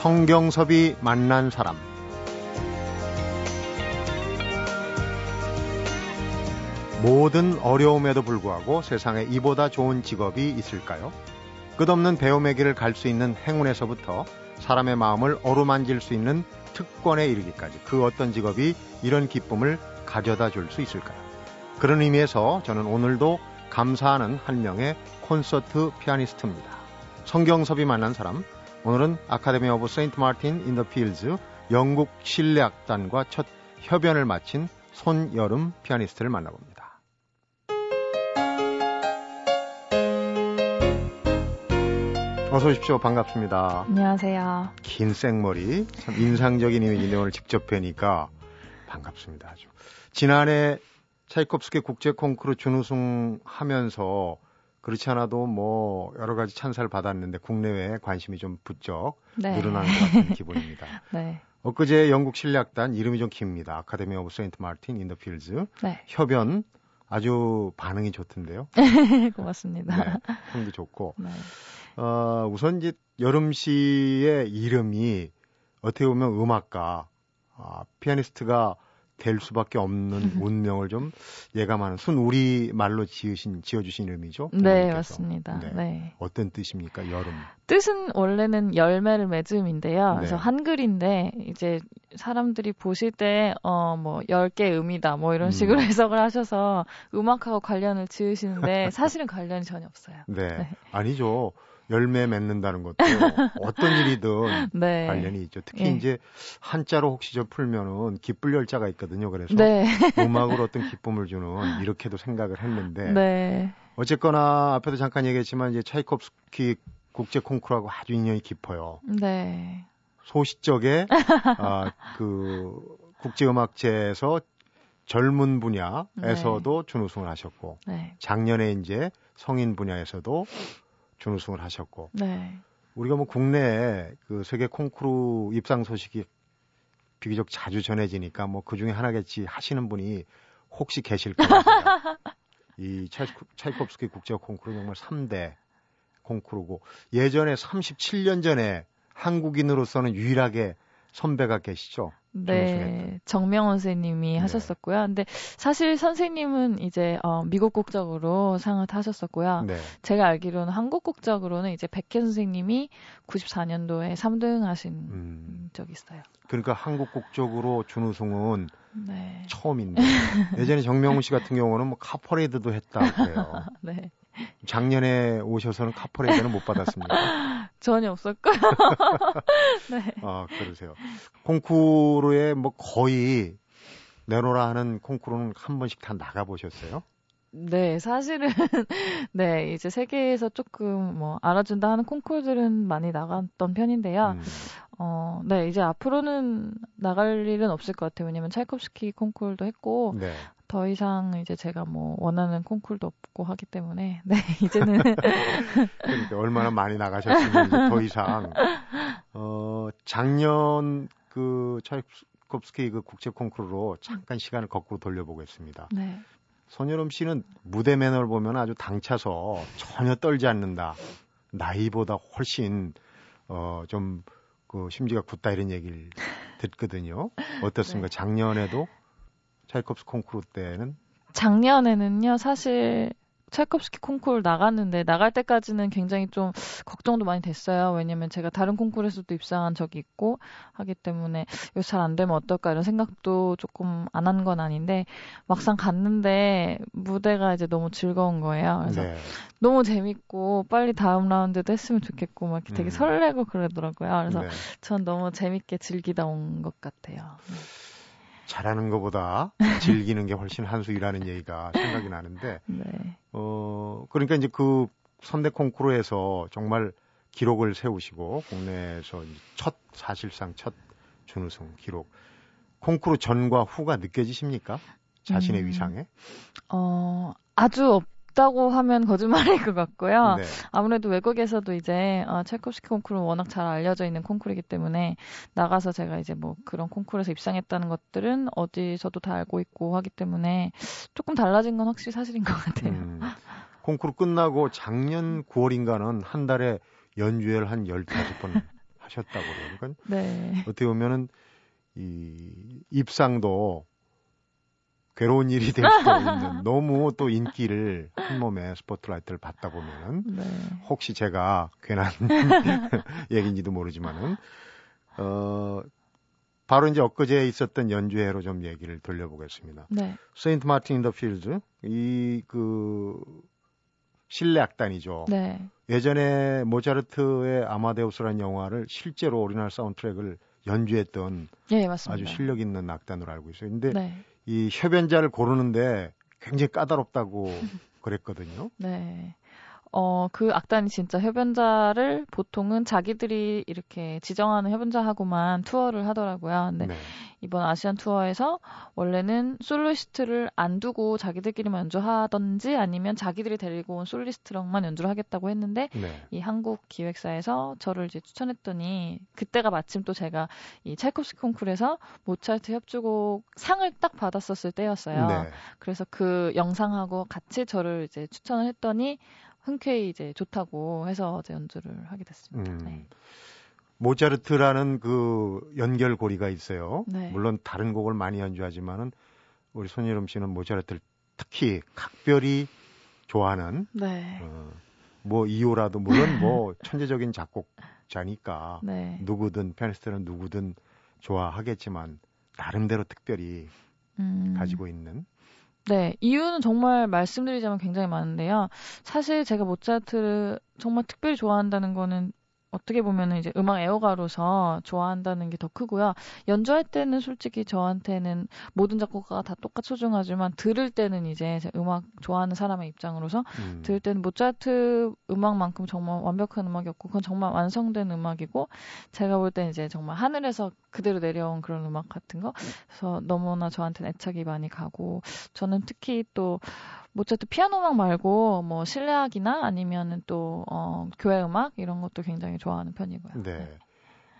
성경섭이 만난 사람 모든 어려움에도 불구하고 세상에 이보다 좋은 직업이 있을까요? 끝없는 배움의 길을 갈 수 있는 행운에서부터 사람의 마음을 어루만질 수 있는 특권에 이르기까지 그 어떤 직업이 이런 기쁨을 가져다 줄 수 있을까요? 그런 의미에서 저는 오늘도 감사하는 한 명의 콘서트 피아니스트입니다. 성경섭이 만난 사람, 오늘은 아카데미 오브 세인트 마틴 인더 필즈 영국 실내악단과 첫 협연을 마친 손열음 피아니스트를 만나봅니다. 어서 오십시오. 반갑습니다. 안녕하세요. 긴 생머리. 참 인상적인 이미지인데 오늘 직접 뵈니까 반갑습니다. 아주. 지난해 차이콥스키 국제 콩쿠르 준우승 하면서 그렇지 않아도 뭐 여러 가지 찬사를 받았는데 국내외에 관심이 좀 부쩍 네. 늘어나는 것 같은 기분입니다. 네. 엊그제 영국 실내악단 이름이 좀 깁니다. 아카데미 오브 세인트 마틴 인더 필즈 네. 협연 아주 반응이 좋던데요. 고맙습니다. 네, 평도 좋고. 네. 어, 우선 이제 열음 씨의 이름이 어떻게 보면 음악가, 아, 피아니스트가 될 수밖에 없는 운명을 좀 예감하는 순 우리 말로 지으신 지어주신 이름이죠. 네 부모님께서. 맞습니다. 네. 네. 어떤 뜻입니까? 여름. 뜻은 원래는 열매를 맺음인데요. 네. 그래서 한글인데 이제 사람들이 보실 때 어 뭐 열 개 음이다 뭐 이런 음. 식으로 음. 해석을 하셔서 음악하고 관련을 지으시는데 사실은 관련이 전혀 없어요. 네. 네. 아니죠. 열매 맺는다는 것도 어떤 일이든 네. 관련이 있죠. 특히 네. 이제 한자로 혹시 좀 풀면은 기쁠 열자가 있거든요. 그래서 네. 음악으로 어떤 기쁨을 주는 이렇게도 생각을 했는데 네. 어쨌거나 앞에도 잠깐 얘기했지만 이제 차이콥스키 국제 콩쿠르하고 아주 인연이 깊어요. 네. 소시적에 아, 그 국제 음악제에서 젊은 분야에서도 네. 준우승을 하셨고 네. 작년에 이제 성인 분야에서도 준우승을 하셨고 네. 우리가 뭐 국내에 그 세계 콩쿠르 입상 소식이 비교적 자주 전해지니까 뭐 그 중에 하나겠지 하시는 분이 혹시 계실까 이 차이콥스키 국제 콩쿠르 정말 3대 콩쿠르고 예전에 37년 전에 한국인으로서는 유일하게 선배가 계시죠. 네, 정명원 선생님이 네. 하셨었고요. 근데 사실 선생님은 이제 어, 미국 국적으로 상을 타셨었고요. 네. 제가 알기로는 한국 국적으로는 이제 백혜 선생님이 94년도에 3등 하신 음. 적이 있어요. 그러니까 한국 국적으로 준우승은 네. 처음인데 예전에 정명훈 씨 같은 경우는 뭐 카퍼레이드도 했다고 해요. 네. 작년에 오셔서는 카퍼레이드는 못 받았습니까? 전혀 없었고. 네. 아, 그러세요. 콩쿠르에 뭐 거의 내놓으라 하는 콩쿠르는 한 번씩 다 나가보셨어요? 네, 사실은, 네, 이제 세계에서 조금 뭐 알아준다 하는 콩쿠르들은 많이 나갔던 편인데요. 음. 어, 네, 이제 앞으로는 나갈 일은 없을 것 같아요. 왜냐면 찰콥스키 콩쿠르도 했고, 네. 더 이상 이제 제가 뭐 원하는 콩쿨도 없고 하기 때문에 네 이제는 그러니까 얼마나 많이 나가셨으면 더 이상 어 작년 그 차이콥스키 그 국제 콩쿠르로 잠깐 시간을 거꾸로 돌려보겠습니다. 네. 손여름 씨는 무대 매너를 보면 아주 당차서 전혀 떨지 않는다. 나이보다 훨씬 어좀 그 심지가 굳다 이런 얘기를 듣거든요. 어떻습니까? 네. 작년에도 차이콥스 콩쿠르 때는? 작년에는요, 사실 차이콥스키 콩쿠르 나갔는데 나갈 때까지는 굉장히 좀 걱정도 많이 됐어요. 왜냐면 제가 다른 콩쿠르에서도 입상한 적이 있고 하기 때문에 이거 잘 안 되면 어떨까 이런 생각도 조금 안 한 건 아닌데 막상 갔는데 무대가 이제 너무 즐거운 거예요. 그래서 네. 너무 재밌고 빨리 다음 라운드도 했으면 좋겠고 막 되게 음. 설레고 그러더라고요. 그래서 네. 전 너무 재밌게 즐기다 온 것 같아요. 네. 잘하는 것보다 즐기는 게 훨씬 한수이라는 얘기가 생각이 나는데, 네. 어, 그러니까 이제 그 선대 콩쿠르에서 정말 기록을 세우시고, 국내에서 첫, 사실상 첫 준우승 기록. 콩쿠르 전과 후가 느껴지십니까? 자신의 음, 위상에? 어, 아주 없다고 하면 거짓말일 것 같고요. 네. 아무래도 외국에서도 이제 어, 첼코스키 콩쿠르는 워낙 잘 알려져 있는 콩쿠르이기 때문에 나가서 제가 이제 뭐 그런 콩쿠르에서 입상했다는 것들은 어디서도 다 알고 있고 하기 때문에 조금 달라진 건 확실히 사실인 것 같아요. 음, 콩쿠르 끝나고 작년 9월인가는 한 달에 연주회를 한 15번 하셨다고. 그러니까 네. 어떻게 보면은 이 입상도 괴로운 일이 될 수도 있는 너무 또 인기를 한 몸에 스포트라이트를 받다 보면은 네. 혹시 제가 괜한 얘기인지도 모르지만은 어 바로 이제 엊그제 있었던 연주회로 좀 얘기를 돌려보겠습니다. 네. 세인트 마틴 인더 필드 이그 실내 악단이죠. 네. 예전에 모차르트의 아마데우스라는 영화를 실제로 오리지널 사운드트랙을 연주했던 예, 아주 실력 있는 악단으로 알고 있어요. 근데 네. 이 협연자를 고르는데 굉장히 까다롭다고 그랬거든요. 네. 어, 그 악단이 진짜 협연자를 보통은 자기들이 이렇게 지정하는 협연자하고만 투어를 하더라고요. 근데 네. 이번 Asian 투어에서 원래는 솔리스트를 안 두고 자기들끼리만 연주하던지 아니면 자기들이 데리고 온 솔리스트랑만 연주를 하겠다고 했는데 네. 이 한국 기획사에서 저를 이제 추천했더니 그때가 마침 또 제가 이 찰콥스키 콩쿨에서 모차르트 협주곡 상을 딱 받았었을 때였어요. 네. 그래서 그 영상하고 같이 저를 이제 추천을 했더니 흔쾌히 이제 좋다고 해서 이제 연주를 하게 됐습니다. 음. 네. 모차르트라는 그 연결고리가 있어요. 네. 물론 다른 곡을 많이 연주하지만은 우리 손예름 씨는 모차르트를 특히 각별히 좋아하는 네. 어, 뭐 이호라도 물론 뭐 천재적인 작곡자니까 네. 누구든 피아니스트는 누구든 좋아하겠지만 나름대로 특별히 음. 가지고 있는 네, 이유는 정말 말씀드리자면 굉장히 많은데요. 사실 제가 모차르트를 정말 특별히 좋아한다는 거는 어떻게 보면은 이제 음악 애호가로서 좋아한다는 게 더 크고요. 연주할 때는 솔직히 저한테는 모든 작곡가가 다 똑같이 소중하지만 들을 때는 이제 음악 좋아하는 사람의 입장으로서 음. 들을 때는 모차르트 음악만큼 정말 완벽한 음악이었고 그건 정말 완성된 음악이고 제가 볼 때는 이제 정말 하늘에서 그대로 내려온 그런 음악 같은 거 그래서 너무나 저한테는 애착이 많이 가고 저는 특히 또 모차르트 피아노 음악 말고 뭐 실내악이나 아니면은 또 어, 교회 음악 이런 것도 굉장히 좋아하는 편이고요. 네. 네.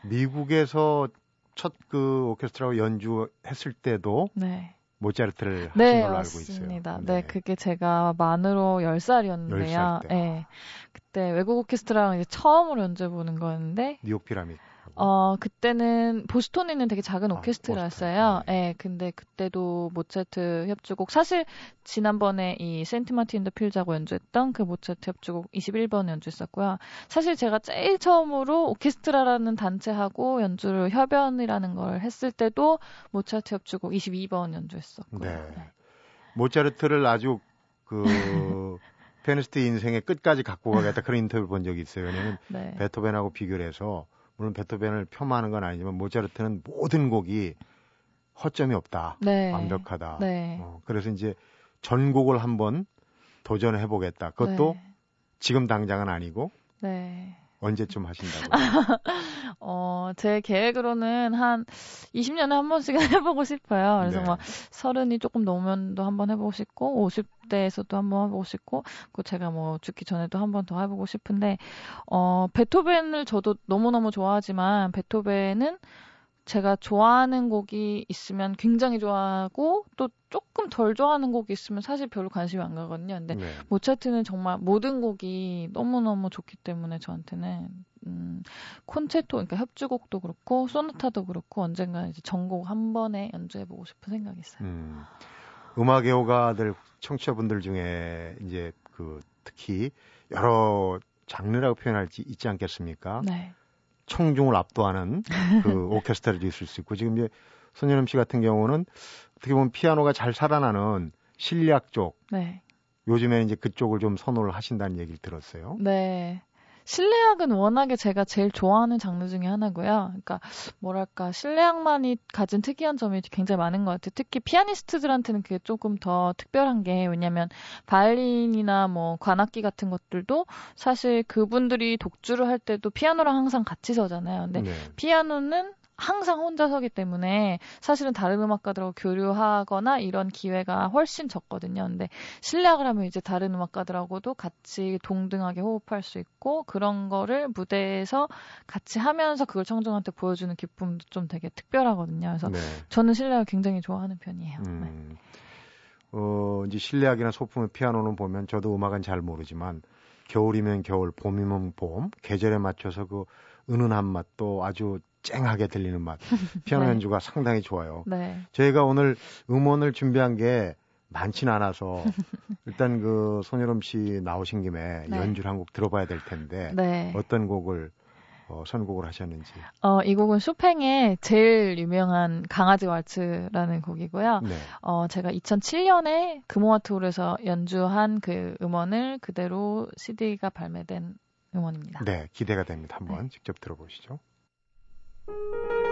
미국에서 첫 그 오케스트라와 연주했을 때도 네. 모차르트를 네, 하신 걸로 알고 있어요. 네. 네, 그게 제가 만으로 10살이었는데요. 10살 때. 네. 그때 외국 오케스트라랑 이제 처음으로 연주해 보는 거였는데 뉴욕 피라미드. 어, 그때는 보스톤에 있는 되게 작은 아, 오케스트라였어요. 아, 네. 네. 근데 그때도 모차르트 협주곡 사실 지난번에 이 센트 마틴 더 필자고 연주했던 그 모차르트 협주곡 21번 연주했었고요. 사실 제가 제일 처음으로 오케스트라라는 단체하고 연주를 협연이라는 걸 했을 때도 모차르트 협주곡 22번 연주했었고. 네. 네. 모차르트를 아주 그 피아니스트 인생의 끝까지 갖고 가겠다 그런 인터뷰를 본 적이 있어요. 왜냐면 네. 베토벤하고 비교를 해서 물론 베토벤을 폄하하는 건 아니지만 모차르트는 모든 곡이 허점이 없다. 네. 완벽하다. 네. 어, 그래서 이제 전곡을 한번 도전해 보겠다. 그것도 네. 지금 당장은 아니고 네. 언제쯤 하신다고요? 어, 제 계획으로는 한 20년에 한 번씩은 해보고 싶어요. 그래서 네. 막 서른이 조금 넘으면도 한번 해보고 싶고, 50대에서도 한번 해보고 싶고, 그 제가 뭐 죽기 전에도 한번 더 해보고 싶은데, 어, 베토벤을 저도 너무너무 좋아하지만, 베토벤은 제가 좋아하는 곡이 있으면 굉장히 좋아하고 또 조금 덜 좋아하는 곡이 있으면 사실 별로 관심이 안 가거든요. 근데 네. 모차트는 정말 모든 곡이 너무너무 좋기 때문에 저한테는 음, 콘체토 그러니까 협주곡도 그렇고 소나타도 그렇고 언젠가 이제 전곡 한 번에 연주해 보고 싶은 생각이 있어요. 음. 음악 애호가들 청취자분들 중에 이제 그 특히 여러 장르라고 표현할지 있지 않겠습니까? 네. 청중을 압도하는 그 오케스트라도 있을 수 있고 지금 이제 손예름 씨 같은 경우는 어떻게 보면 피아노가 잘 살아나는 실리악 쪽. 네. 요즘에 이제 그쪽을 좀 선호를 하신다는 얘기를 들었어요. 네. 실내악은 워낙에 제가 제일 좋아하는 장르 중에 하나고요. 그러니까 뭐랄까 실내악만이 가진 특이한 점이 굉장히 많은 것 같아요. 특히 피아니스트들한테는 그게 조금 더 특별한 게 왜냐하면 바이올린이나 뭐 관악기 같은 것들도 사실 그분들이 독주를 할 때도 피아노랑 항상 같이 서잖아요. 근데 네. 피아노는 항상 혼자 서기 때문에 사실은 다른 음악가들하고 교류하거나 이런 기회가 훨씬 적거든요. 근데 실력을 하면 이제 다른 음악가들하고도 같이 동등하게 호흡할 수 있고 그런 거를 무대에서 같이 하면서 그걸 청중한테 보여주는 기쁨도 좀 되게 특별하거든요. 그래서 네. 저는 실력을 굉장히 좋아하는 편이에요. 음. 네. 어, 이제 실내악이나 소품 피아노는 보면 저도 음악은 잘 모르지만 겨울이면 겨울, 봄이면 봄, 계절에 맞춰서 그 은은한 맛도 아주 쨍하게 들리는 맛. 피아노 네. 연주가 상당히 좋아요. 네. 저희가 오늘 음원을 준비한 게 많지는 않아서 일단 그 손여름 씨 나오신 김에 네. 연주를 한 곡 들어봐야 될 텐데 네. 어떤 곡을 어, 선곡을 하셨는지. 어, 이 곡은 쇼팽의 제일 유명한 강아지 왈츠라는 곡이고요. 네. 어, 제가 2007년에 금호와트홀에서 연주한 그 음원을 그대로 CD가 발매된 음원입니다. 네, 기대가 됩니다. 한번 네. 직접 들어보시죠. thank you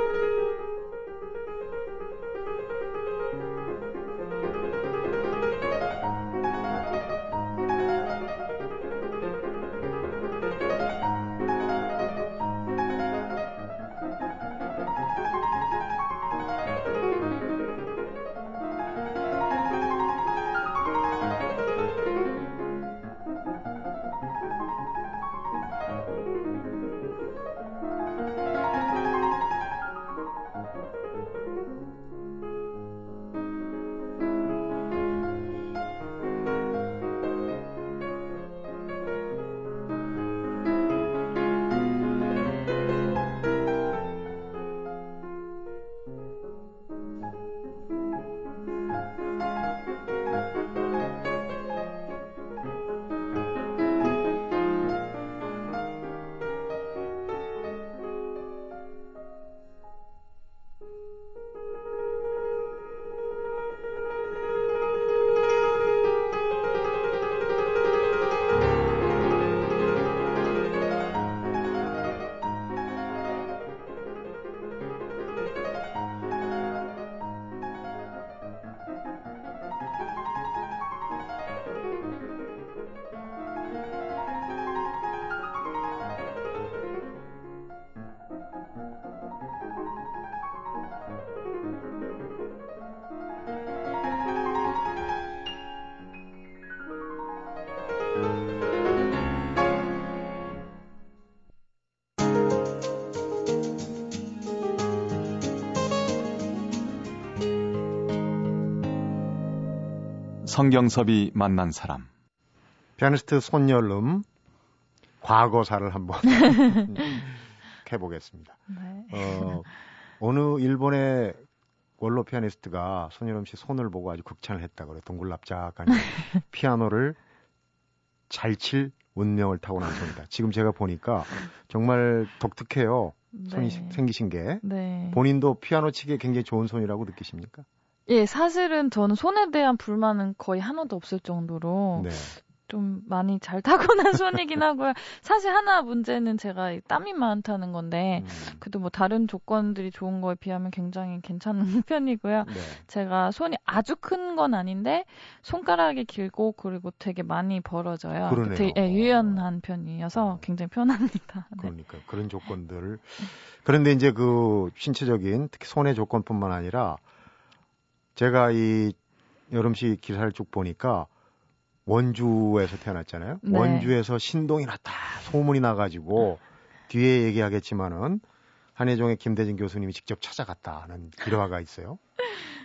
성경섭이 만난 사람. 피아니스트 손열름 과거사를 한번 해보겠습니다. 네. 어, 어느 일본의 원로 피아니스트가 손여름 씨 손을 보고 아주 극찬을 했다 그래. 동글납작한 피아노를 잘 칠 운명을 타고난 손이다. 지금 제가 보니까 정말 독특해요. 손이 네. 생기신 게. 네. 본인도 피아노 치기에 굉장히 좋은 손이라고 느끼십니까? 예, 사실은 저는 손에 대한 불만은 거의 하나도 없을 정도로 네. 좀 많이 잘 타고난 손이긴 하고요. 사실 하나 문제는 제가 땀이 많다는 건데, 음. 그래도 뭐 다른 조건들이 좋은 거에 비하면 굉장히 괜찮은 편이고요. 네. 제가 손이 아주 큰 건 아닌데, 손가락이 길고, 그리고 되게 많이 벌어져요. 그러네요. 되게 예, 유연한 편이어서 굉장히 편합니다. 네. 그러니까 그런 조건들. 그런데 이제 그 신체적인, 특히 손의 조건뿐만 아니라, 제가 이 여름씨 기사를 쭉 보니까 원주에서 태어났잖아요. 네. 원주에서 신동이 났다 소문이 나가지고 뒤에 얘기하겠지만은 한혜종의 김대진 교수님이 직접 찾아갔다는 기화가 있어요.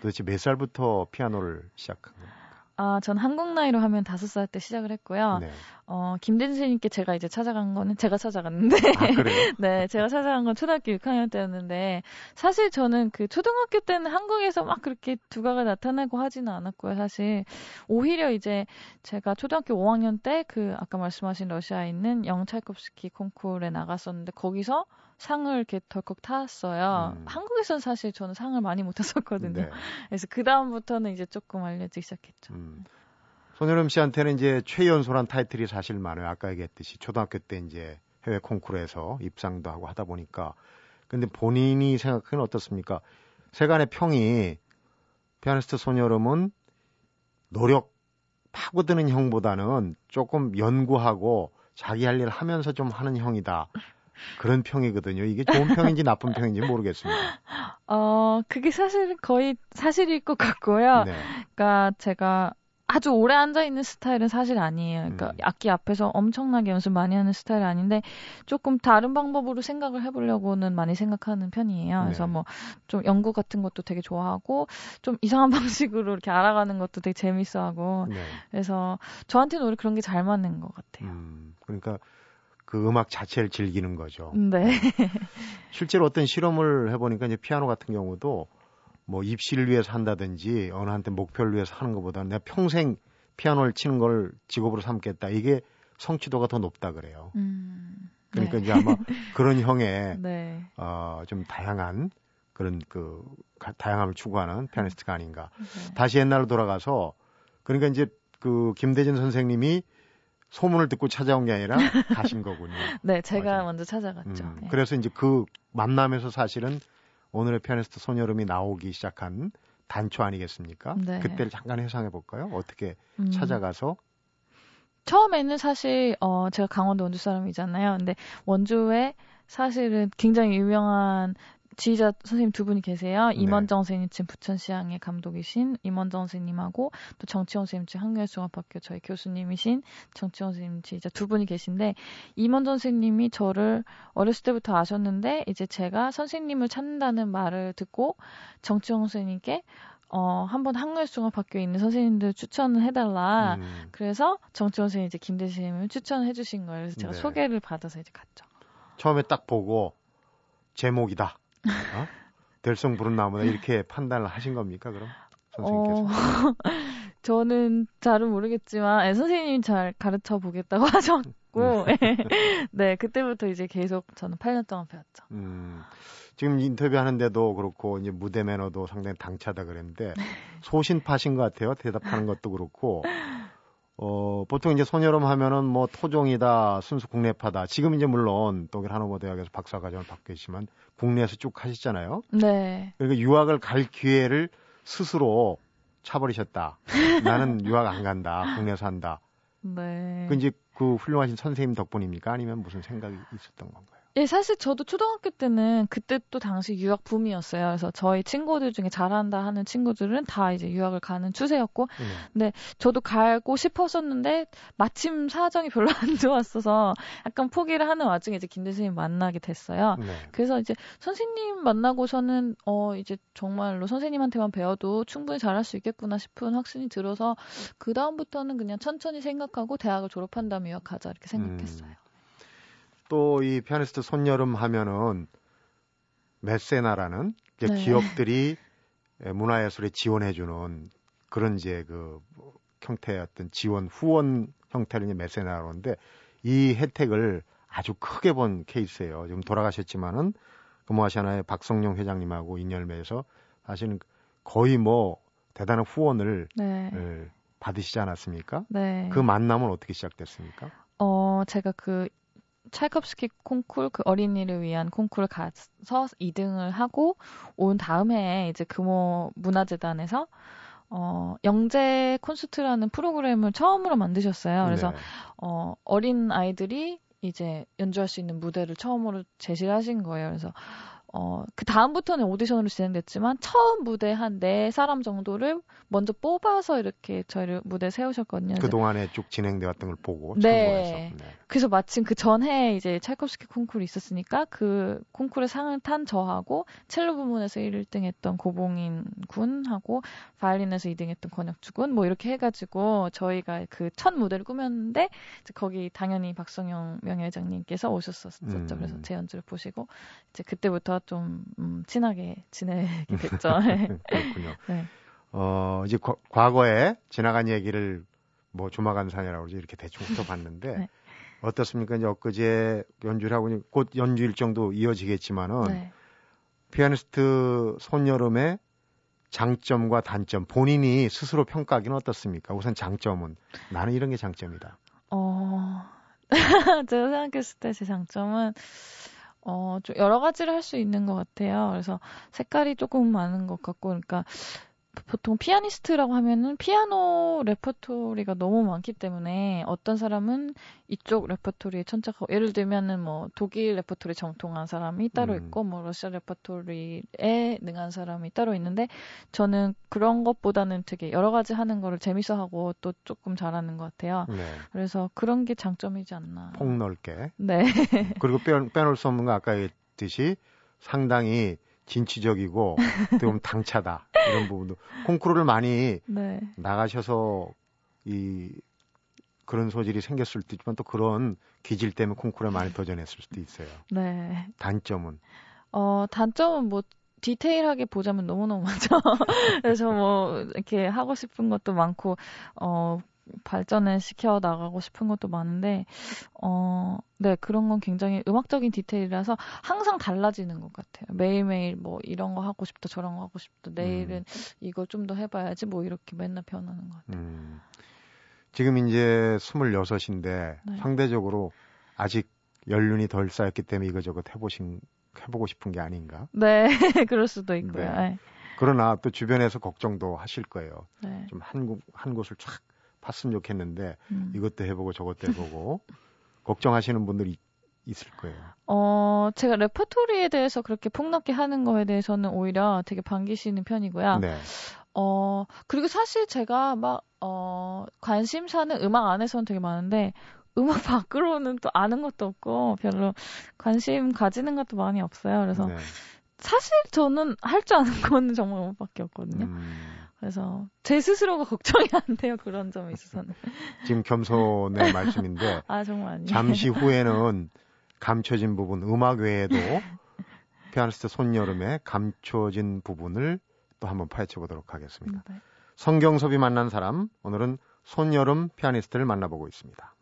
도대체 몇 살부터 피아노를 시작한 거예요? 아, 전 한국 나이로 하면 다섯 살 때 시작을 했고요. 네. 어, 김대진 선생님께 제가 이제 찾아간 거는 제가 찾아갔는데. 아, 그래요? 네, 제가 찾아간 건 초등학교 6학년 때였는데, 사실 저는 그 초등학교 때는 한국에서 막 그렇게 두각을 나타내고 하지는 않았고요, 사실. 오히려 이제 제가 초등학교 5학년 때 그 아까 말씀하신 러시아에 있는 영차이콥스키 콩쿠르에 나갔었는데, 거기서 상을 이렇게 덜컥 탔어요. 음. 한국에서는 사실 저는 상을 많이 못 탔었거든요. 네. 그래서 그 다음부터는 이제 조금 알려지기 시작했죠. 음. 손여름 씨한테는 이제 최연소란 타이틀이 사실 많아요. 아까 얘기했듯이 초등학교 때 이제 해외 콩쿠르에서 입상도 하고 하다 보니까 근데 본인이 생각하기는 어떻습니까? 세간의 평이 피아니스트 손여름은 노력 파고드는 형보다는 조금 연구하고 자기 할 일 하면서 좀 하는 형이다. 그런 평이거든요. 이게 좋은 평인지 나쁜 평인지 모르겠습니다. 어, 그게 사실 거의 사실일 것 같고요. 네. 그러니까 제가 아주 오래 앉아 있는 스타일은 사실 아니에요. 그러니까 음. 악기 앞에서 엄청나게 연습 많이 하는 스타일 아닌데 조금 다른 방법으로 생각을 해보려고는 많이 생각하는 편이에요. 네. 그래서 뭐 좀 연구 같은 것도 되게 좋아하고 좀 이상한 방식으로 이렇게 알아가는 것도 되게 재밌어하고 네. 그래서 저한테는 오히려 그런 게 잘 맞는 것 같아요. 음, 그러니까 그 음악 자체를 즐기는 거죠. 네. 실제로 어떤 실험을 해보니까 이제 피아노 같은 경우도 뭐 입시를 위해서 한다든지 어느 한테 목표를 위해서 하는 것보다 내가 평생 피아노를 치는 걸 직업으로 삼겠다. 이게 성취도가 더 높다 그래요. 음, 그러니까 네. 이제 아마 그런 형의 네. 어, 좀 다양한 그런 그 다양함을 추구하는 피아니스트가 아닌가. 네. 다시 옛날로 돌아가서 그러니까 이제 그 김대진 선생님이 소문을 듣고 찾아온 게 아니라 가신 거군요. 네, 제가 맞아요. 먼저 찾아갔죠. 음, 네. 그래서 이제 그 만남에서 사실은 오늘의 피아니스트 손여름이 나오기 시작한 단초 아니겠습니까? 네. 그때를 잠깐 회상해 볼까요? 어떻게 음. 찾아가서 처음에는 사실 어 제가 강원도 원주 사람이잖아요. 근데 원주에 사실은 굉장히 유명한 지휘자 선생님 두 분이 계세요. 네. 임원정 선생님 지금 부천시향의 감독이신 임원정 선생님하고 또 정치원 선생님 지금 한국예술종합학교 저희 교수님이신 정치원 선생님 지휘자 두 분이 계신데 임원정 선생님이 저를 어렸을 때부터 아셨는데 이제 제가 선생님을 찾는다는 말을 듣고 정치원 선생님께 어, 한번 한국예술종합학교에 있는 선생님들 추천을 해달라. 음. 그래서 정치원 선생님 이제 김대생님을 추천해 주신 거예요. 그래서 제가 네. 소개를 받아서 이제 갔죠. 처음에 딱 보고 제목이다. 어? 될성 부른 나무다 이렇게 판단을 하신 겁니까 그럼 선생님께서? 어, 저는 잘은 모르겠지만 네, 선생님이 잘 가르쳐 보겠다고 하셨고 네. 네 그때부터 이제 계속 저는 8년 동안 배웠죠. 음, 지금 인터뷰하는데도 그렇고 이제 무대 매너도 상당히 당차다 그랬는데 소신파신 것 같아요 대답하는 것도 그렇고 어, 보통 이제 소녀름 하면은 뭐 토종이다, 순수 국내파다. 지금 이제 물론 독일 한오버 대학에서 박사과정을 받고 계시지만 국내에서 쭉 하셨잖아요. 네. 그러니까 유학을 갈 기회를 스스로 차버리셨다. 나는 유학 안 간다. 국내에서 한다. 네. 그 이제 그 훌륭하신 선생님 덕분입니까? 아니면 무슨 생각이 있었던 건가요? 예, 사실 저도 초등학교 때는 그때 또 당시 유학 붐이었어요. 그래서 저희 친구들 중에 잘한다 하는 친구들은 다 이제 유학을 가는 추세였고, 네. 근데 저도 가고 싶었었는데 마침 사정이 별로 안 좋았어서 약간 포기를 하는 와중에 이제 김 대생님 만나게 됐어요. 네. 그래서 이제 선생님 만나고서는 어 이제 정말로 선생님한테만 배워도 충분히 잘할 수 있겠구나 싶은 확신이 들어서 그 다음부터는 그냥 천천히 생각하고 대학을 졸업한 다음에 유학 가자 이렇게 생각했어요. 음. 또 이 피아니스트 손여름 하면은 메세나라는 네. 기업들이 문화예술에 지원해주는 그런 이제 그 형태의 어떤 지원 후원 형태를 이제 메세나로 하는데 이 혜택을 아주 크게 본 케이스예요. 지금 돌아가셨지만은 금호아시아나의 박성용 회장님하고 인연을 맺어서 사실은 거의 뭐 대단한 후원을 네. 받으시지 않았습니까? 네. 그 만남은 어떻게 시작됐습니까? 어, 제가 그 찰콥스키 콩쿨 그 어린이를 위한 콩쿨을 가서 2등을 하고 온 다음에 이제 금호 문화재단에서 어, 영재 콘서트라는 프로그램을 처음으로 만드셨어요. 그래서 네. 어, 어린 아이들이 이제 연주할 수 있는 무대를 처음으로 제시를 하신 거예요. 그래서 어, 그 다음부터는 오디션으로 진행됐지만 처음 무대 한 네 사람 정도를 먼저 뽑아서 이렇게 저희를 무대에 세우셨거든요. 그 동안에 쭉 진행돼 왔던 걸 보고 네. 네. 그래서 마침 그 전해 이제 찰콥스키 콩쿠르 있었으니까 그 콩쿠르 상을 탄 저하고 첼로 부문에서 1등 했던 고봉인 군하고 바이올린에서 2등 했던 권혁주 군 뭐 이렇게 해 가지고 저희가 그 첫 무대를 꾸몄는데 거기 당연히 박성영 명예회장님께서 오셨었죠. 음. 그래서 제 연주를 보시고 이제 그때부터 좀 음, 친하게 지내게 됐죠. 그렇군요. 네. 어, 이제 과, 과거에 지나간 얘기를 뭐 조마간산이라고 그러지 이렇게 대충 훑어봤는데 네. 어떻습니까? 이제 엊그제 연주를 하고 곧 연주 일정도 이어지겠지만은 네. 피아니스트 손여름의 장점과 단점 본인이 스스로 평가하기는 어떻습니까? 우선 장점은 나는 이런 게 장점이다. 어, 제가 생각했을 때 제 장점은 어, 좀 여러 가지를 할 수 있는 것 같아요. 그래서 색깔이 조금 많은 것 같고, 그러니까 보통 피아니스트라고 하면은 피아노 레퍼토리가 너무 많기 때문에 어떤 사람은 이쪽 레퍼토리에 천착하고 예를 들면은 뭐 독일 레퍼토리 정통한 사람이 따로 음. 있고 뭐 러시아 레퍼토리에 능한 사람이 따로 있는데 저는 그런 것보다는 되게 여러 가지 하는 거를 재밌어 하고 또 조금 잘하는 것 같아요. 네. 그래서 그런 게 장점이지 않나. 폭넓게. 네. 그리고 빼, 빼놓을 수 없는 거 아까 얘기했듯이 상당히 진취적이고 좀 당차다 이런 부분도 콩쿠르를 많이 네. 나가셔서 이 그런 소질이 생겼을 수도 있지만 또 그런 기질 때문에 콩쿠르에 많이 도전했을 수도 있어요. 네. 단점은? 어, 단점은 뭐 디테일하게 보자면 너무너무 많죠. 그래서 뭐 이렇게 하고 싶은 것도 많고 어 발전을 시켜 나가고 싶은 것도 많은데 어 네 그런 건 굉장히 음악적인 디테일이라서 항상 달라지는 것 같아요. 매일매일 뭐 이런 거 하고 싶다 저런 거 하고 싶다 내일은 음. 이걸 좀더 해봐야지 뭐 이렇게 맨날 변하는 것 같아요. 음. 지금 이제 26인데 네. 상대적으로 아직 연륜이 덜 쌓였기 때문에 이거저것 해보신 해보고 싶은 게 아닌가? 네, 그럴 수도 있고요. 네. 네. 그러나 또 주변에서 걱정도 하실 거예요. 네. 좀한 한 곳을 쫙 팠으면 좋겠는데 음. 이것도 해보고 저것도 해보고 걱정하시는 분들이 있을 거예요. 어, 제가 레퍼토리에 대해서 그렇게 폭넓게 하는 거에 대해서는 오히려 되게 반기시는 편이고요. 네. 어, 그리고 사실 제가 막, 어, 관심사는 음악 안에서는 되게 많은데, 음악 밖으로는 또 아는 것도 없고, 별로 관심 가지는 것도 많이 없어요. 그래서, 네. 사실 저는 할 줄 아는 거는 정말 음악밖에 없거든요. 음. 그래서 제 스스로가 걱정이 안 돼요 그런 점에 있어서는. 지금 겸손의 말씀인데. 아 정말 아니에요. 잠시 후에는 감춰진 부분 음악 외에도 피아니스트 손여름의 감춰진 부분을 또 한번 파헤쳐 보도록 하겠습니다. 네. 성경섭이 만난 사람 오늘은 손여름 피아니스트를 만나보고 있습니다.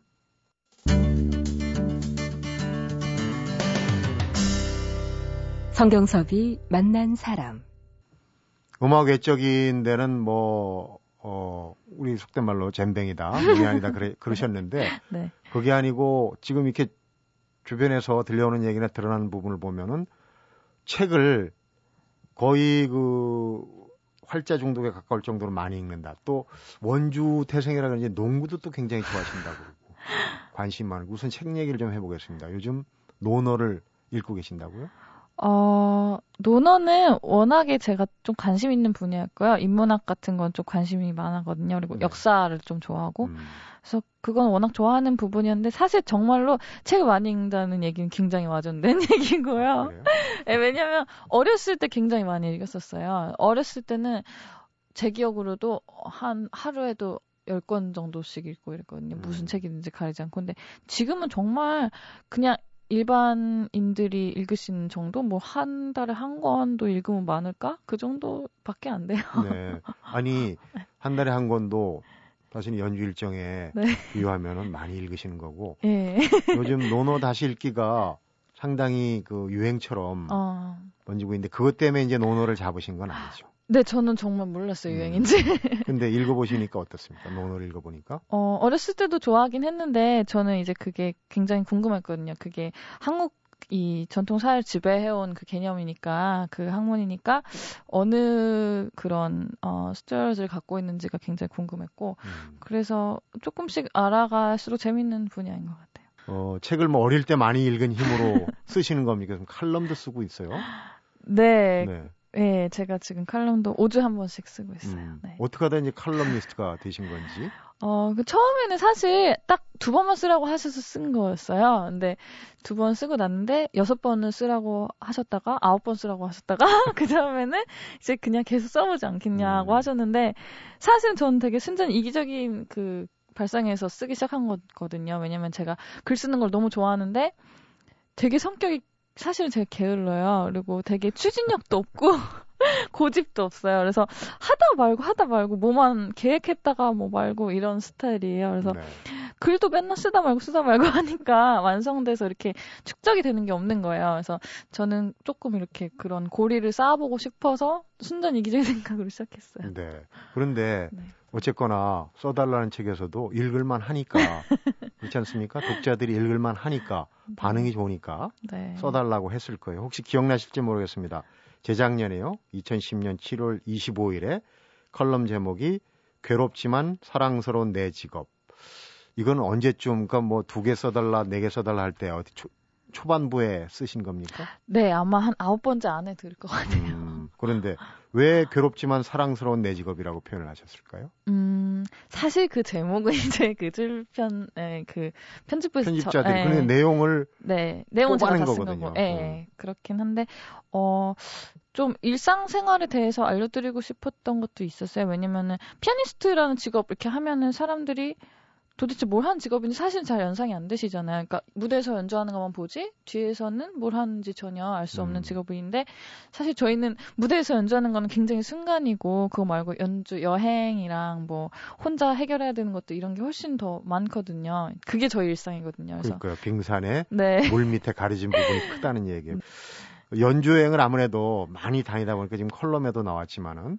성경섭이 만난 사람 음악 외적인 데는 뭐, 어, 우리 속된 말로 잼뱅이다, 문이 아니다, 그래, 그러셨는데, 네. 그게 아니고 지금 이렇게 주변에서 들려오는 얘기나 드러나는 부분을 보면은 책을 거의 그 활자 중독에 가까울 정도로 많이 읽는다. 또 원주 태생이라 그런지 농구도 또 굉장히 좋아하신다고 그러고 관심 많고 우선 책 얘기를 좀 해보겠습니다. 요즘 논어를 읽고 계신다고요? 어, 논어는 워낙에 제가 좀 관심 있는 분야였고요. 인문학 같은 건 좀 관심이 많았거든요. 그리고 네. 역사를 좀 좋아하고. 음. 그래서 그건 워낙 좋아하는 부분이었는데 사실 정말로 책을 많이 읽는다는 얘기는 굉장히 와전된 얘기고요. 아, 네, 왜냐면 어렸을 때 굉장히 많이 읽었었어요. 어렸을 때는 제 기억으로도 한 하루에도 10권 정도씩 읽고 이랬거든요. 무슨 음. 책이든지 가리지 않고. 근데 지금은 정말 그냥 일반인들이 읽으시는 정도? 뭐 한 달에 한 권도 읽으면 많을까? 그 정도밖에 안 돼요. 네. 아니, 한 달에 한 권도 사실 연주 일정에 네. 비유하면은 많이 읽으시는 거고. 네. 요즘 논어 다시 읽기가 상당히 그 유행처럼 어. 번지고 있는데 그것 때문에 이제 논어를 잡으신 건 아니죠. 네, 저는 정말 몰랐어요, 음. 유행인지. 근데 읽어보시니까 어떻습니까? 논어를 읽어보니까? 어, 어렸을 때도 좋아하긴 했는데, 저는 이제 그게 굉장히 궁금했거든요. 그게 한국 이 전통 사회를 지배해온 그 개념이니까 그 학문이니까 어느 그런 어 스튜어트를 갖고 있는지가 굉장히 궁금했고 음. 그래서 조금씩 알아갈수록 재밌는 분야인 것 같아요. 어 책을 뭐 어릴 때 많이 읽은 힘으로 쓰시는 겁니까? 칼럼도 쓰고 있어요? 네. 네. 네, 제가 지금 칼럼도 5주 한 번씩 쓰고 있어요. 음, 네. 어떻게 하다 이제 칼럼니스트가 되신 건지? 어, 그 처음에는 사실 딱 두 번만 쓰라고 하셔서 쓴 거였어요. 근데 두 번 쓰고 났는데 여섯 번을 쓰라고 하셨다가 아홉 번 쓰라고 하셨다가 그 다음에는 이제 그냥 계속 써보지 않겠냐고 음. 하셨는데 사실은 저는 되게 순전 이기적인 그 발상에서 쓰기 시작한 거거든요. 왜냐면 제가 글 쓰는 걸 너무 좋아하는데 되게 성격이 사실은 제가 게을러요. 그리고 되게 추진력도 없고 고집도 없어요. 그래서 하다 말고 하다 말고 뭐만 계획했다가 뭐 말고 이런 스타일이에요. 그래서 네. 글도 맨날 쓰다 말고 쓰다 말고 하니까 완성돼서 이렇게 축적이 되는 게 없는 거예요. 그래서 저는 조금 이렇게 그런 고리를 쌓아보고 싶어서 순전 이기적인 생각으로 시작했어요. 네. 그런데 네. 어쨌거나 써달라는 책에서도 읽을만 하니까 그렇지 않습니까? 독자들이 읽을만 하니까 네. 반응이 좋으니까 네. 써달라고 했을 거예요. 혹시 기억나실지 모르겠습니다. 재작년에요. 2010년 7월 25일에 컬럼 제목이 괴롭지만 사랑스러운 내 직업. 이건 언제쯤, 그러니까 뭐 두 개 써달라, 네 개 써달라 할 때 어디 초, 초반부에 쓰신 겁니까? 네, 아마 한 아홉 번째 안에 들을 것 같아요. 음, 그런데 왜 괴롭지만 사랑스러운 내 직업이라고 표현을 하셨을까요? 음, 사실 그 제목은 이제 그 줄편의 그 편집부에서 편집자들이 저, 네. 내용을 네, 내용은 제가 다쓴 거고. 네, 음. 그렇긴 한데 어. 좀 일상생활에 대해서 알려드리고 싶었던 것도 있었어요. 왜냐면은 피아니스트라는 직업 이렇게 하면은 사람들이 도대체 뭘 하는 직업인지 사실 잘 연상이 안 되시잖아요. 그러니까 무대에서 연주하는 것만 보지 뒤에서는 뭘 하는지 전혀 알 수 없는 음. 직업인데 사실 저희는 무대에서 연주하는 거는 굉장히 순간이고 그거 말고 연주 여행이랑 뭐 혼자 해결해야 되는 것도 이런 게 훨씬 더 많거든요. 그게 저희 일상이거든요. 그래서 그러니까요. 빙산에 네. 물 밑에 가려진 부분이 크다는 얘기예요. 연주 여행을 아무래도 많이 다니다 보니까 지금 컬럼에도 나왔지만은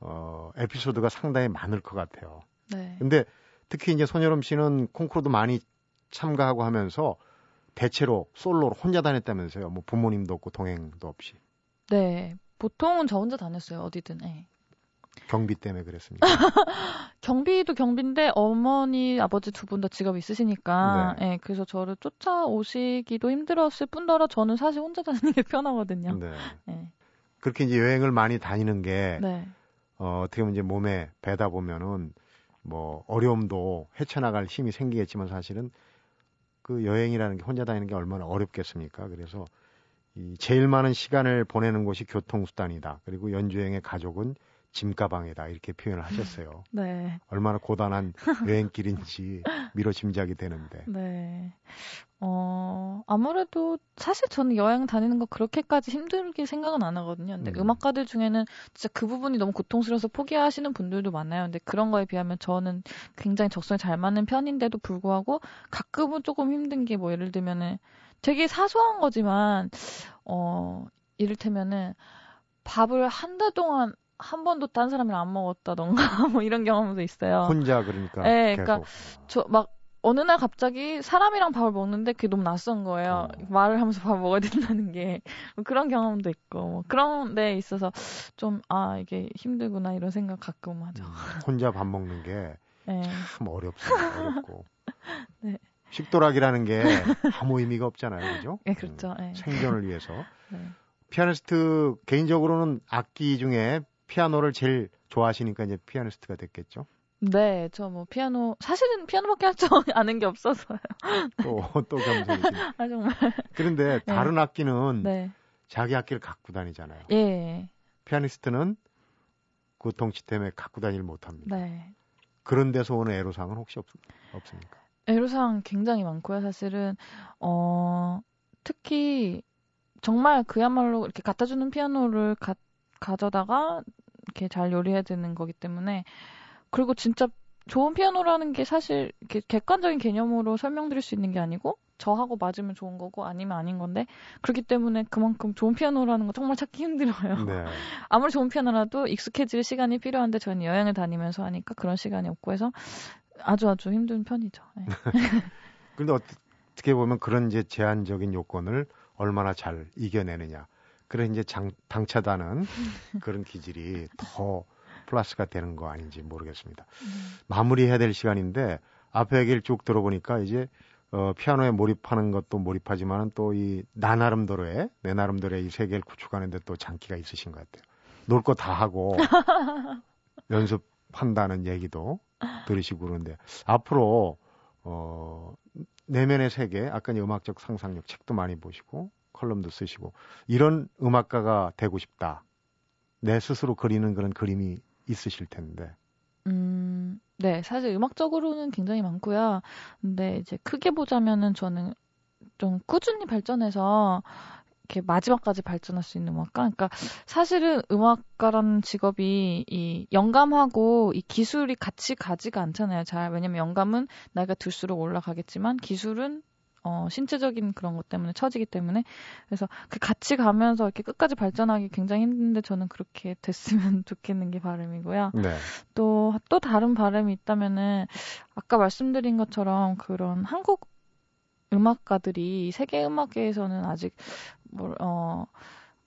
어 에피소드가 상당히 많을 것 같아요. 네. 근데 특히 이제 손여름 씨는 콩쿠르도 많이 참가하고 하면서 대체로 솔로로 혼자 다녔다면서요. 뭐 부모님도 없고 동행도 없이. 네. 보통은 저 혼자 다녔어요. 어디든. 네. 경비 때문에 그랬습니다. 경비도 경비인데 어머니 아버지 두 분 다 직업이 있으시니까 네. 네. 그래서 저를 쫓아오시기도 힘들었을 뿐더러 저는 사실 혼자 다니는 게 편하거든요. 네. 네. 그렇게 이제 여행을 많이 다니는 게 네. 어, 어떻게 보면 이제 몸에 배다 보면은 뭐 어려움도 헤쳐나갈 힘이 생기겠지만 사실은 그 여행이라는 게 혼자 다니는 게 얼마나 어렵겠습니까? 그래서 이 제일 많은 시간을 보내는 곳이 교통수단이다. 그리고 연주여행의 가족은 짐가방이다 이렇게 표현을 하셨어요. 네. 얼마나 고단한 여행길인지 미뤄 짐작이 되는데. 네. 어 아무래도 사실 저는 여행 다니는 거 그렇게까지 힘들게 생각은 안 하거든요. 근데 음. 악가들 중에는 진짜 그 부분이 너무 고통스러워서 포기하시는 분들도 많아요. 근데 그런 거에 비하면 저는 굉장히 적성에 잘 맞는 편인데도 불구하고 가끔은 조금 힘든 게 뭐 예를 들면은 되게 사소한 거지만 어 이를테면은 밥을 한 달 동안 한 번도 딴 사람이랑 안 먹었다던가 뭐 이런 경험도 있어요. 혼자 그러니까. 네, 그러니까 저 막 어느 날 갑자기 사람이랑 밥을 먹는데 그게 너무 낯선 거예요. 어. 말을 하면서 밥 먹어야 된다는 게 뭐 그런 경험도 있고 뭐 그런 데 있어서 좀 아 이게 힘들구나 이런 생각 가끔 하죠. 음, 혼자 밥 먹는 게참 네. 어렵습니다. 어렵고. 네. 식도락이라는 게 아무 의미가 없잖아요, 그죠? 네, 그렇죠. 음, 네. 생존을 위해서. 네. 피아니스트 개인적으로는 악기 중에 피아노를 제일 좋아하시니까 이제 피아니스트가 됐겠죠? 네, 저 뭐 피아노 사실은 피아노밖에 할줄 아는 게 없어서요. 또또 겸손이시. 아 정말. 그런데 네. 다른 네. 악기는 네. 자기 악기를 갖고 다니잖아요. 예. 피아니스트는 고통치 때문에 갖고 다니를 못합니다. 네. 그런 데서 오는 애로사항은 혹시 없, 없습니까? 애로사항 굉장히 많고요. 사실은 어 특히 정말 그야말로 이렇게 갖다 주는 피아노를 가, 가져다가 이렇게 잘 요리해야 되는 거기 때문에 그리고 진짜 좋은 피아노라는 게 사실 이렇게 객관적인 개념으로 설명드릴 수 있는 게 아니고 저하고 맞으면 좋은 거고 아니면 아닌 건데 그렇기 때문에 그만큼 좋은 피아노라는 거 정말 찾기 힘들어요. 네. 아무리 좋은 피아노라도 익숙해질 시간이 필요한데 저는 여행을 다니면서 하니까 그런 시간이 없고 해서 아주 아주 힘든 편이죠. 네. 그런데 어떻게 보면 그런 이제 제한적인 요건을 얼마나 잘 이겨내느냐. 그런 이제 장, 당차다는 그런 기질이 더 플러스가 되는 거 아닌지 모르겠습니다. 음. 마무리해야 될 시간인데 앞에 얘기를 쭉 들어보니까 이제 어, 피아노에 몰입하는 것도 몰입하지만은 또이 나 나름대로의 내 나름대로의 이 세계를 구축하는데 또 장기가 있으신 것 같아요. 놀 거 다 하고 연습한다는 얘기도 들으시고 그러는데 앞으로 어 내면의 세계, 아까 음악적 상상력 책도 많이 보시고 컬럼도 쓰시고 이런 음악가가 되고 싶다. 내 스스로 그리는 그런 그림이 있으실 텐데. 음, 네, 사실 음악적으로는 굉장히 많고요. 근데 이제 크게 보자면은 저는 좀 꾸준히 발전해서 이렇게 마지막까지 발전할 수 있는 음악가. 그러니까 사실은 음악가라는 직업이 이 영감하고 이 기술이 같이 가지가 않잖아요. 잘 왜냐면 영감은 나이가 들수록 올라가겠지만 기술은 어, 신체적인 그런 것 때문에 처지기 때문에 그래서 그 같이 가면서 이렇게 끝까지 발전하기 굉장히 힘든데 저는 그렇게 됐으면 좋겠는 게 바람이고요. 네. 또, 또 다른 바람이 있다면은 아까 말씀드린 것처럼 그런 한국 음악가들이 세계 음악계에서는 아직 뭘, 어,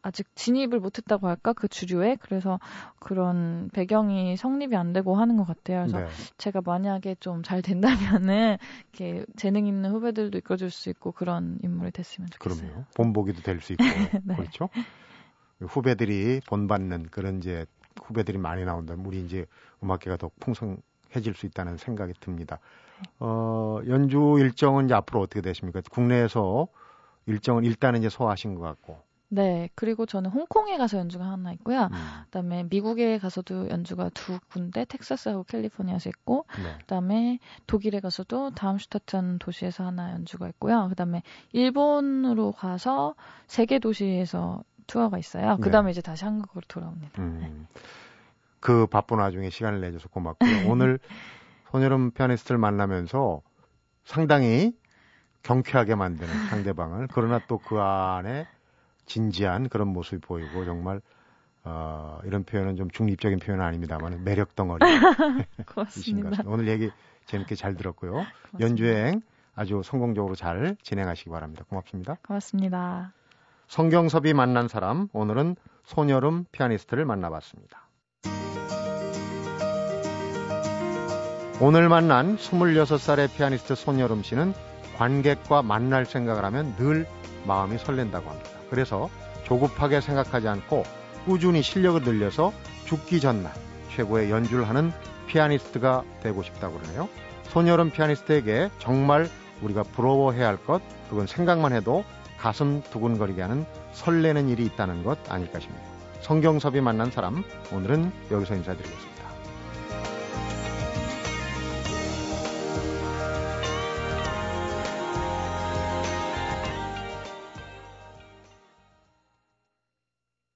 아직 진입을 못했다고 할까 그 주류에 그래서 그런 배경이 성립이 안 되고 하는 것 같아요. 그래서 네. 제가 만약에 좀 잘 된다면은 이렇게 재능 있는 후배들도 이끌어줄 수 있고 그런 인물이 됐으면 좋겠어요. 그럼요. 본보기도 될 수 있고 네. 그렇죠. 후배들이 본받는 그런 이제 후배들이 많이 나온다면 우리 이제 음악계가 더 풍성해질 수 있다는 생각이 듭니다. 네. 어, 연주 일정은 이제 앞으로 어떻게 되십니까? 국내에서 일정은 일단은 이제 소화하신 것 같고 네, 그리고 저는 홍콩에 가서 연주가 하나 있고요. 음. 그다음에 미국에 가서도 연주가 두 군데, 텍사스하고 캘리포니아에서 있고, 네. 그다음에 독일에 가서도 다음슈타트한 도시에서 하나 연주가 있고요. 그다음에 일본으로 가서 세 개 도시에서 투어가 있어요. 그다음에 네. 이제 다시 한국으로 돌아옵니다. 음. 네. 그 바쁜 와중에 시간을 내줘서 고맙고요. 오늘 손여름 피아니스트를 만나면서 상당히 경쾌하게 만드는 상대방을 그러나 또 그 안에 진지한 그런 모습이 보이고 정말 어, 이런 표현은 좀 중립적인 표현은 아닙니다만 매력 덩어리. 고맙습니다. 오늘 얘기 재밌게 잘 들었고요. 고맙습니다. 연주행 아주 성공적으로 잘 진행하시기 바랍니다. 고맙습니다. 고맙습니다. 성경섭이 만난 사람 오늘은 손여름 피아니스트를 만나봤습니다. 오늘 만난 26살의 피아니스트 손여름 씨는 관객과 만날 생각을 하면 늘 마음이 설렌다고 합니다. 그래서 조급하게 생각하지 않고 꾸준히 실력을 늘려서 죽기 전날 최고의 연주를 하는 피아니스트가 되고 싶다고 그러네요. 손여름 피아니스트에게 정말 우리가 부러워해야 할 것, 그건 생각만 해도 가슴 두근거리게 하는 설레는 일이 있다는 것 아닐까 싶네요. 성경섭이 만난 사람, 오늘은 여기서 인사드리겠습니다.